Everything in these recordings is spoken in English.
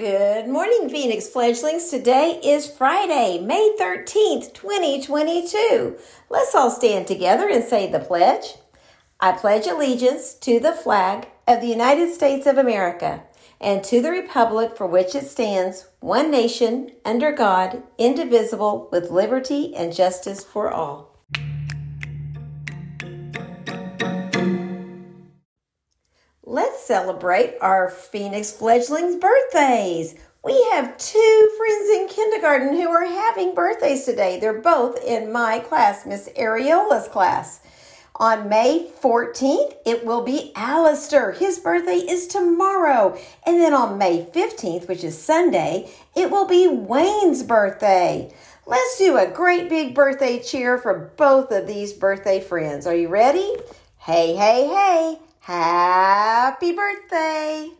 Good morning, Phoenix fledglings. Today is Friday, May 13th, 2022. Let's all stand together and say the pledge. I pledge allegiance to the flag of the United States of America and to the republic for which it stands, one nation, under God, indivisible, with liberty and justice for all. Celebrate our Phoenix fledglings' birthdays. We have two friends in kindergarten who are having birthdays today. They're both in my class, Miss Ariola's class. On May 14th, it will be Alistair. His birthday is tomorrow. And then on May 15th, which is Sunday, it will be Wayne's birthday. Let's do a great big birthday cheer for both of these birthday friends. Are you ready? Hey, hey, hey. Happy birthday!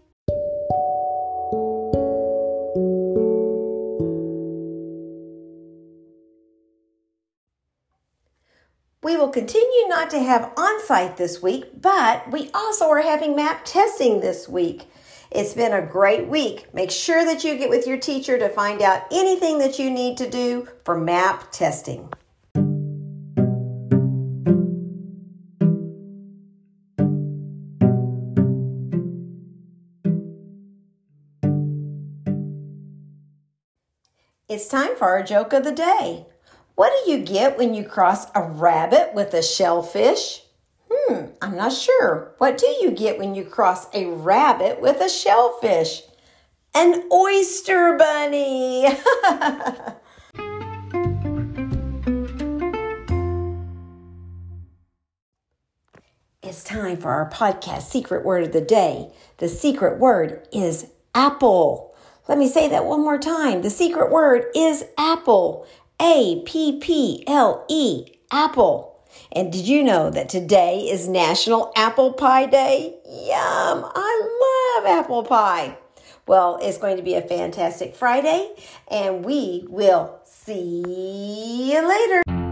We will continue not to have on site this week, but we also are having map testing this week. It's been a great week. Make sure that you get with your teacher to find out anything that you need to do for map testing. It's time for our joke of the day. What do you get when you cross a rabbit with a shellfish? Hmm, I'm not sure. What do you get when you cross a rabbit with a shellfish? An oyster bunny. it's time for our podcast secret word of the day. The secret word is apple. Let me say that one more time. The secret word is apple. A P P L E, apple. And did you know that today is National Apple Pie Day? Yum! I love apple pie. Well, it's going to be a fantastic Friday, and we will see you later.